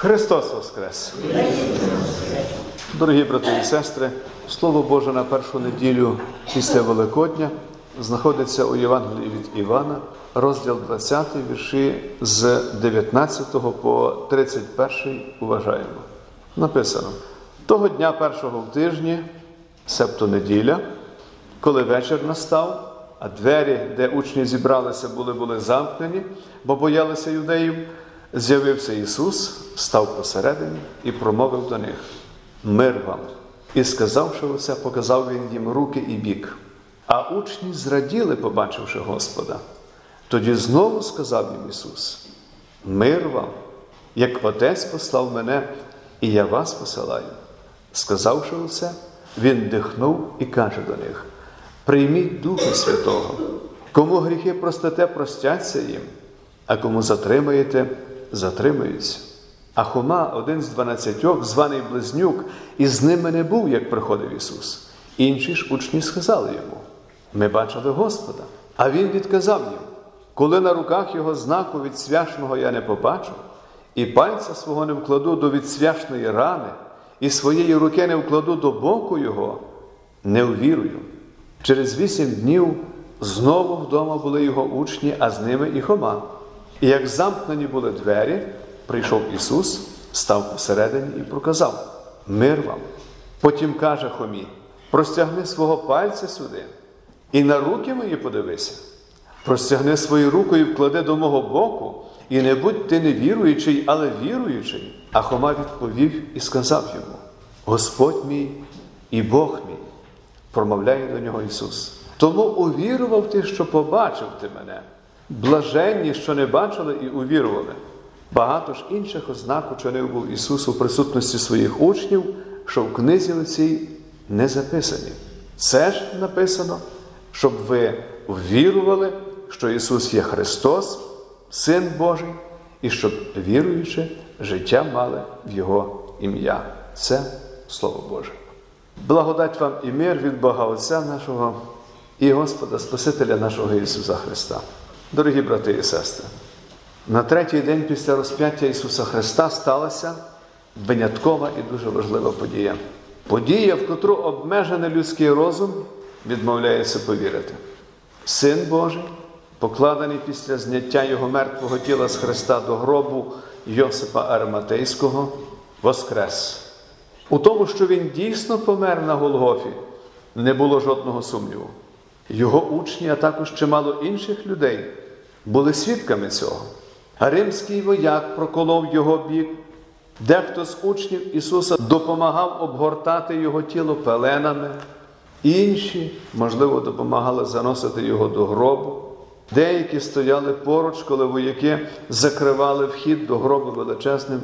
Христос Воскрес! Дорогі брати і сестри, Слово Боже на першу неділю після Великодня знаходиться у Євангелії від Івана, розділ 20, вірші з 19 по 31 уважаємо. Написано: того дня першого в тижні, себто неділя, коли вечір настав, а двері, де учні зібралися, були, були замкнені, бо боялися юдеїв, з'явився Ісус, став посередині і промовив до них: Мир вам! І сказавши оце, показав Він їм руки і бік. А учні зраділи, побачивши Господа. Тоді знову сказав їм Ісус: Мир вам, як Отець послав мене, і я вас посилаю. Сказавши оце, Він дихнув і каже до них: Прийміть Духа Святого, кому гріхи простите, простяться їм, а кому затримаєте, затримаються. А Хома, один з дванадцятьох, званий Близнюк, і з ними не був, як приходив Ісус. Інші ж учні сказали йому: Ми бачили Господа. А Він відказав їм: коли на руках його знаку від свяшного я не побачу, і пальця свого не вкладу до відсвяшної рани, і своєї руки не вкладу до боку його, не увірую. Через вісім днів знову вдома були його учні, а з ними і Хома. І як замкнені були двері, прийшов Ісус, став посередині і проказав: Мир вам. Потім каже Хомі: простягни свого пальця сюди, і на руки мої подивися. Простягни свою руку і вклади до мого боку, і не будь ти не віруючий, але віруючий. А Хома відповів і сказав йому: Господь мій і Бог мій, промовляє до нього Ісус. Тому увірував ти, що побачив ти мене. Блаженні, що не бачили і увірували. Багато ж інших ознак учинив був Ісус у присутності своїх учнів, що в книзі лицій не записані. Це ж написано, щоб ви вірували, що Ісус є Христос, Син Божий, і щоб, віруючи, життя мали в Його ім'я. Це Слово Боже. Благодать вам і мир від Бога Отця нашого і Господа Спасителя нашого Ісуса Христа. Дорогі брати і сестри, на третій день після розп'яття Ісуса Христа сталася виняткова і дуже важлива подія. Подія, в котру обмежений людський розум відмовляється повірити. Син Божий, покладений після зняття Його мертвого тіла з Христа до гробу Йосипа Ариматейського, воскрес. У тому, що Він дійсно помер на Голгофі, не було жодного сумніву. Його учні, а також чимало інших людей були свідками цього. Римський вояк проколов його бік, дехто з учнів Ісуса допомагав обгортати Його тіло пеленами, інші, можливо, допомагали заносити його до гробу. Деякі стояли поруч, коли вояки закривали вхід до гробу величезним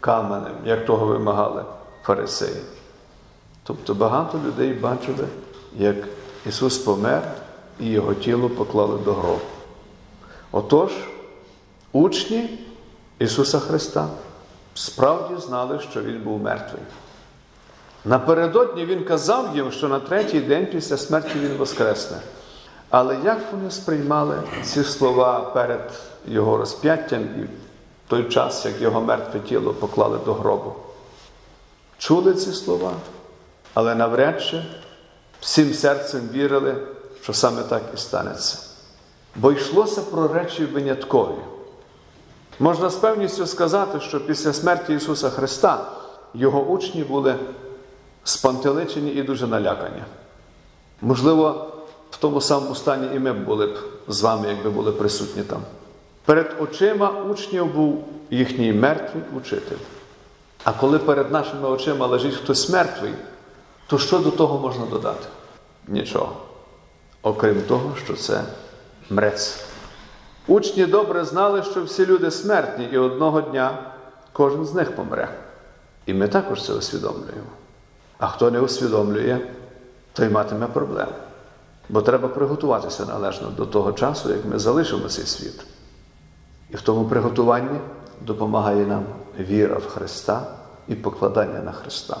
каменем, як того вимагали фарисеї. Тобто багато людей бачили, як Ісус помер і Його тіло поклали до гробу. Отож, учні Ісуса Христа справді знали, що Він був мертвий. Напередодні Він казав їм, що на третій день після смерті Він воскресне. Але як вони сприймали ці слова перед Його розп'яттям і в той час, як його мертве тіло поклали до гробу? Чули ці слова, але навряд чи всім серцем вірили, що саме так і станеться. Бо йшлося про речі виняткові. Можна з певністю сказати, що після смерті Ісуса Христа Його учні були спантеличені і дуже налякані. Можливо, в тому самому стані і ми були б з вами, якби були присутні там. Перед очима учнів був їхній мертвий учитель. А коли перед нашими очима лежить хтось мертвий, то що до того можна додати? Нічого. Окрім того, що це мрець. Учні добре знали, що всі люди смертні, і одного дня кожен з них помре. І ми також це усвідомлюємо. А хто не усвідомлює, той матиме проблеми. Бо треба приготуватися належно до того часу, як ми залишимо цей світ. І в тому приготуванні допомагає нам віра в Христа і покладання на Христа.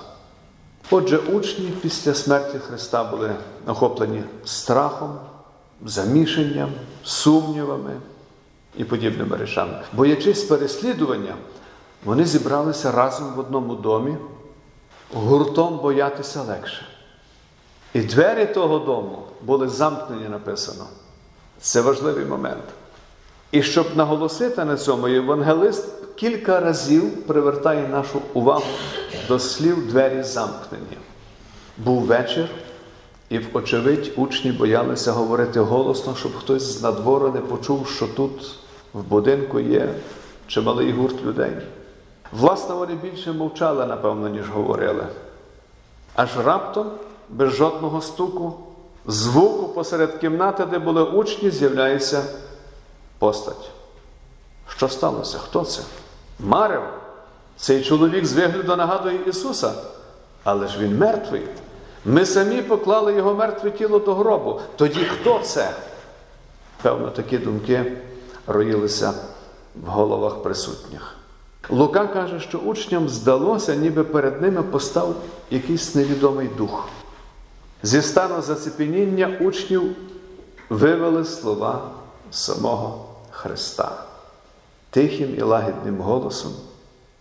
Отже, учні після смерті Христа були охоплені страхом, замішанням, сумнівами і подібними речами. Боячись переслідування, Вони зібралися разом в одному домі, гуртом боятися легше. І двері того дому були замкнені, написано. Це важливий момент. І щоб наголосити на цьому, євангелист кілька разів привертає нашу увагу до слів двері замкнені. Був вечір, і, вочевидь, учні боялися говорити голосно, щоб хтось з надвору не почув, що тут в будинку є чималий гурт людей. Власне, вони більше мовчали, напевно, ніж говорили. Аж раптом, без жодного стуку, звуку посеред кімнати, де були учні, з'являється постать. Що сталося? Хто це? Марив. Цей чоловік з вигляду нагадує Ісуса, але ж він мертвий. Ми самі поклали його мертве тіло до гробу. Тоді хто це? Певно, такі думки роїлися в головах присутніх. Лука каже, що учням здалося, ніби перед ними постав якийсь невідомий дух. Зі стану зацепеніння учнів вивели слова самого Христа. Тихим і лагідним голосом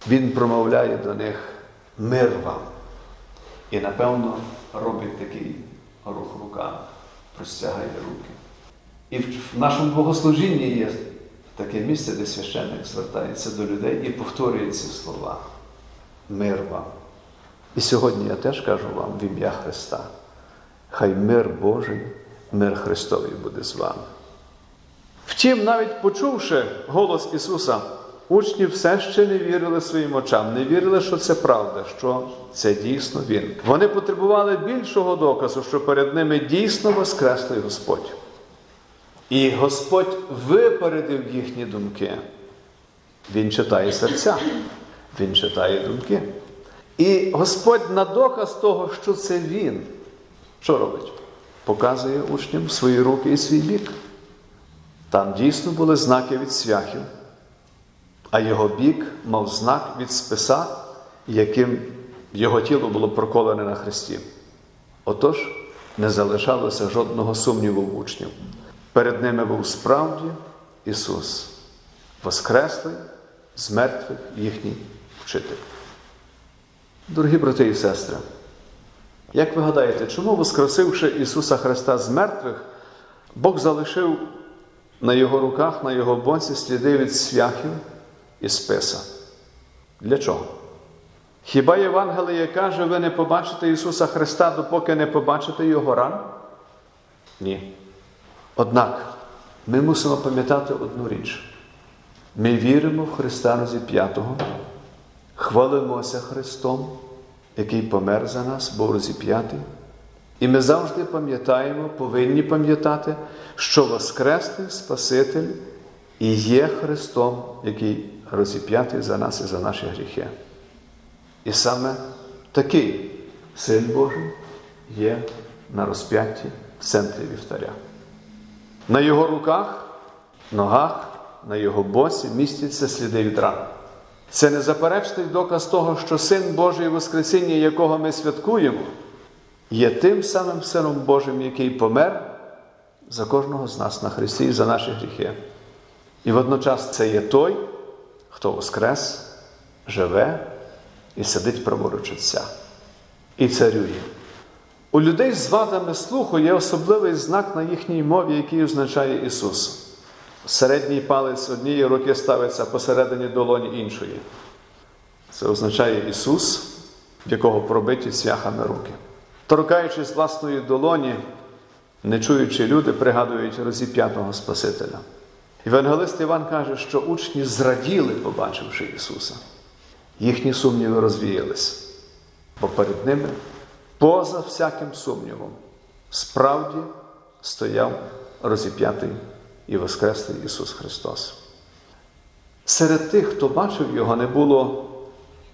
Він промовляє до них мир вам. І, напевно, робить такий рух руками, простягає руки. І в нашому богослужінні є таке місце, де священник звертається до людей і повторює ці слова. Мир вам. І сьогодні я теж кажу вам в ім'я Христа. Хай мир Божий, мир Христовий буде з вами. Втім, навіть почувши голос Ісуса, учні все ще не вірили своїм очам, не вірили, що це правда, що це дійсно Він. Вони потребували більшого доказу, що перед ними дійсно воскреслий Господь. І Господь випередив їхні думки. Він читає серця, Він читає думки. І Господь на доказ того, що це Він, що робить? Показує учням свої руки і свій бік. Там дійсно були знаки від свяхів, а його бік мав знак від списа, яким його тіло було проколене на хресті. Отож, не залишалося жодного сумніву в учнів. Перед ними був справді Ісус, Воскреслий з мертвих їхній вчитель. Дорогі брати і сестри, як ви гадаєте, чому, воскресивши Ісуса Христа з мертвих, Бог залишив на Його руках, на Його боці сліди від свяхів і списа? Для чого? Хіба Євангеліє каже, ви не побачите Ісуса Христа, допоки не побачите Його ран? Ні. Однак ми мусимо пам'ятати одну річ. Ми віримо в Христа розіп'ятого, хвалимося Христом, який помер за нас, був розіп'ятий. І ми завжди пам'ятаємо, повинні пам'ятати, що Воскреслий Спаситель і є Христом, який розіп'ятий за нас і за наші гріхи. І саме такий Син Божий є на розп'ятті в центрі вівтаря. На його руках, ногах, на його босі містяться сліди від ран. Це незаперечний доказ того, що Син Божий Воскресіння, якого ми святкуємо, є тим самим Сином Божим, який помер за кожного з нас на Христі і за наші гріхи. І водночас це є той, хто воскрес, живе і сидить праворуч Отця. І царює. У людей з вадами слуху є особливий знак на їхній мові, який означає Ісус. Середній палець однієї руки ставиться посередині долоні іншої. Це означає Ісус, в якого пробиті цвяхами руки. Торкаючись власної долоні, не чуючи люди, пригадують розіп'ятого Спасителя. Євангелист Іван каже, що учні зраділи, побачивши Ісуса. Їхні сумніви розвіялись, бо перед ними поза всяким сумнівом, справді стояв розіп'ятий і Воскреслий Ісус Христос. Серед тих, хто бачив Його, не було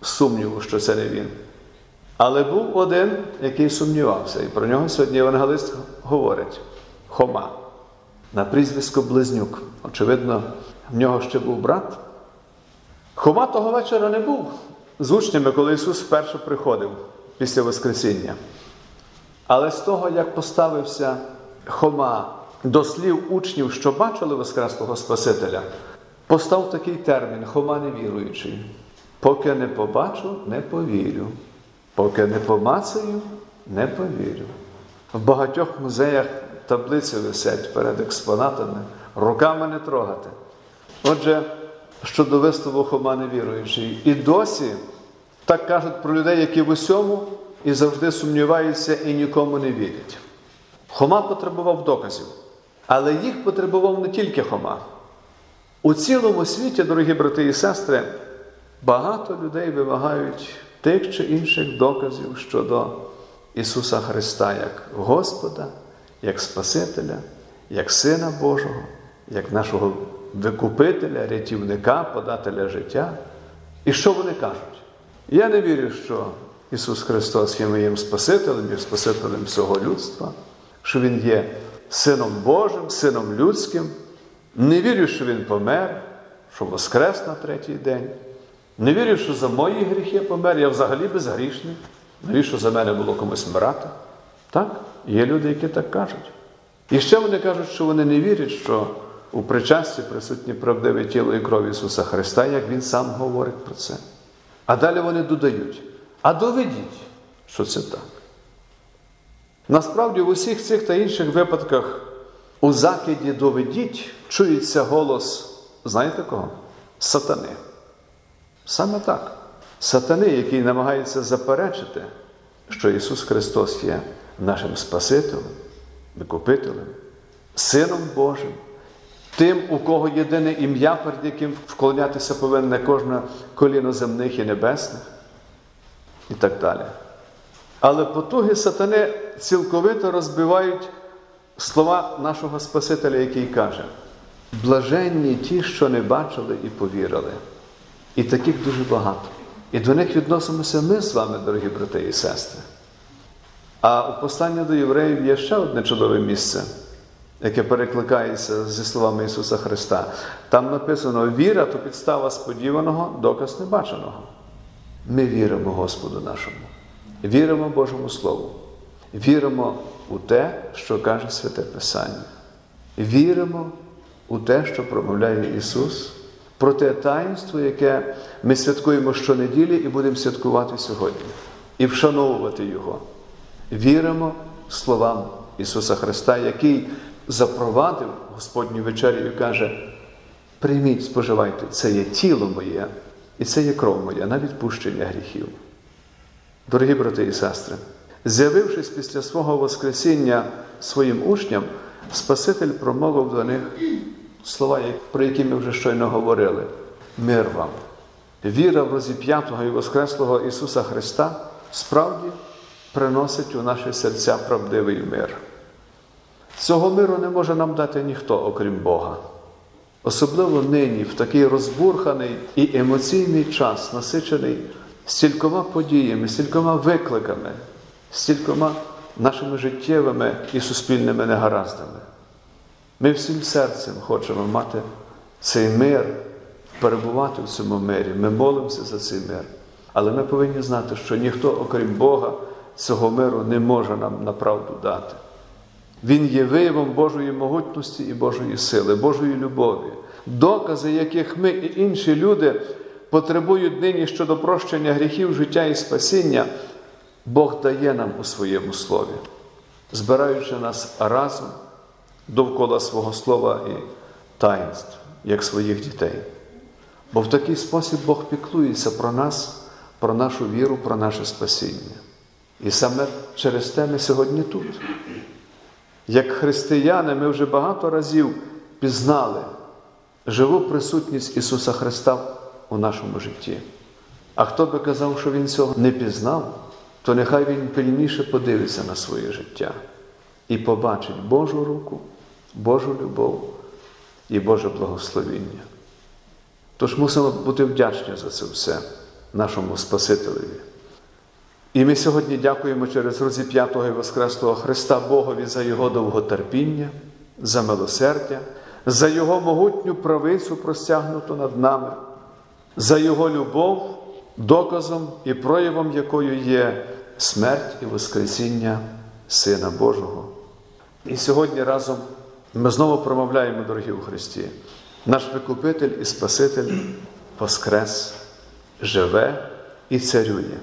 сумніву, що це не Він. Але був один, який сумнівався, і про нього сьогодні Євангелист говорить Хома на прізвисько Близнюк. Очевидно, в нього ще був брат. Хома того вечора не був з учнями, коли Ісус вперше приходив після Воскресіння. Але з того, як поставився Хома до слів учнів, що бачили Воскреслого Спасителя, постав такий термін Хома невіруючий. Поки не побачу, не повірю. Поки не помацаю, не повірю. В багатьох музеях таблиці висять перед експонатами, руками не трогати. Отже, щодо виставу Хома невіруючий, і досі так кажуть про людей, які в усьому і завжди сумніваються і нікому не вірять. Хома потребував доказів, але їх потребував не тільки Хома. У цілому світі, дорогі брати і сестри, багато людей вимагають тих чи інших доказів щодо Ісуса Христа як Господа, як Спасителя, як Сина Божого, як нашого викупителя, рятівника, подателя життя. І що вони кажуть? Я не вірю, що Ісус Христос є моїм Спасителем, є Спасителем всього людства, що Він є Сином Божим, Сином людським. Не вірю, що Він помер, що воскрес на третій день. Не вірю, що за мої гріхи помер, я взагалі безгрішний. Навіщо за мене було комусь вмирати? Так, є люди, які так кажуть. І ще вони кажуть, що вони не вірять, що у причасті присутнє правдиве тіло і кров Ісуса Христа, як Він сам говорить про це. А далі вони додають: а доведіть, що це так. Насправді, в усіх цих та інших випадках у закиді доведіть чується голос, знаєте кого? Сатани. Саме так. Сатани, який намагається заперечити, що Ісус Христос є нашим Спасителем, Викупителем, Сином Божим, тим, у кого єдине ім'я, перед яким вклонятися повинне кожне коліно земних і небесних, і так далі. Але потуги сатани цілковито розбивають слова нашого Спасителя, який каже: блаженні ті, що не бачили і повірили. І таких дуже багато. І до них відносимося ми з вами, дорогі брати і сестри. А у посланні до євреїв є ще одне чудове місце, яке перекликається зі словами Ісуса Христа. Там написано: віра то підстава сподіваного, доказ небаченого. Ми віримо Господу нашому, віримо Божому Слову, віримо у те, що каже Святе Писання. Віримо у те, що промовляє Ісус про те таїнство, яке ми святкуємо щонеділі і будемо святкувати сьогодні, і вшановувати Його. Віримо словам Ісуса Христа, який запровадив Господню вечерю і каже: прийміть, споживайте, це є тіло моє, і це є кров моя на відпущення гріхів. Дорогі брати і сестри, з'явившись після свого Воскресіння своїм учням, Спаситель промовив до них слова, про які ми вже щойно говорили. Мир вам. Віра в розіп'ятого і Воскреслого Ісуса Христа справді приносить у наші серця правдивий мир. Цього миру не може нам дати ніхто, окрім Бога. Особливо нині, в такий розбурханий і емоційний час, насичений стількома подіями, стількома викликами, стількома нашими життєвими і суспільними негараздами. Ми всім серцем хочемо мати цей мир, перебувати в цьому мирі. Ми молимося за цей мир. Але ми повинні знати, що ніхто, окрім Бога, цього миру не може нам направду дати. Він є виявом Божої могутності і Божої сили, Божої любові, докази, яких ми і інші люди потребують нині щодо прощення гріхів, життя і спасіння, Бог дає нам у своєму слові, збираючи нас разом довкола свого слова і таїнств, як своїх дітей. Бо в такий спосіб Бог піклується про нас, про нашу віру, про наше спасіння. І саме через те ми сьогодні тут. Як християни, ми вже багато разів пізнали живу присутність Ісуса Христа у нашому житті. А хто би казав, що Він цього не пізнав, то нехай Він пильніше подивиться на своє життя і побачить Божу руку, Божу любов і Боже благословіння. Тож мусимо бути вдячні за це все нашому Спасителеві. І ми сьогодні дякуємо через розіп'ятого і Воскреслого Христа Богові за Його довготерпіння, за милосердя, за Його могутню правицю простягнуту над нами, за Його любов, доказом і проявом якою є смерть і Воскресіння Сина Божого. І сьогодні разом ми знову промовляємо, дорогі у Христі, наш Викупитель і Спаситель Воскрес, живе і царює.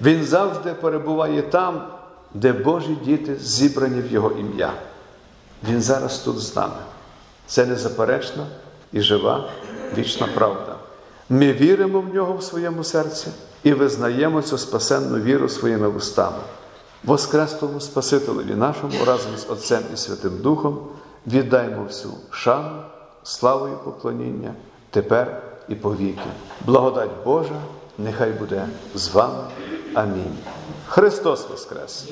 Він завжди перебуває там, де Божі діти зібрані в Його ім'я. Він зараз тут з нами. Це незаперечна і жива вічна правда. Ми віримо в нього в своєму серці і визнаємо цю спасенну віру своїми вустами. Воскреслому Спасителеві нашому разом з Отцем і Святим Духом віддаймо всю шану, славу і поклоніння тепер і повіки. Благодать Божа нехай буде з вами. Амінь. Христос Воскрес!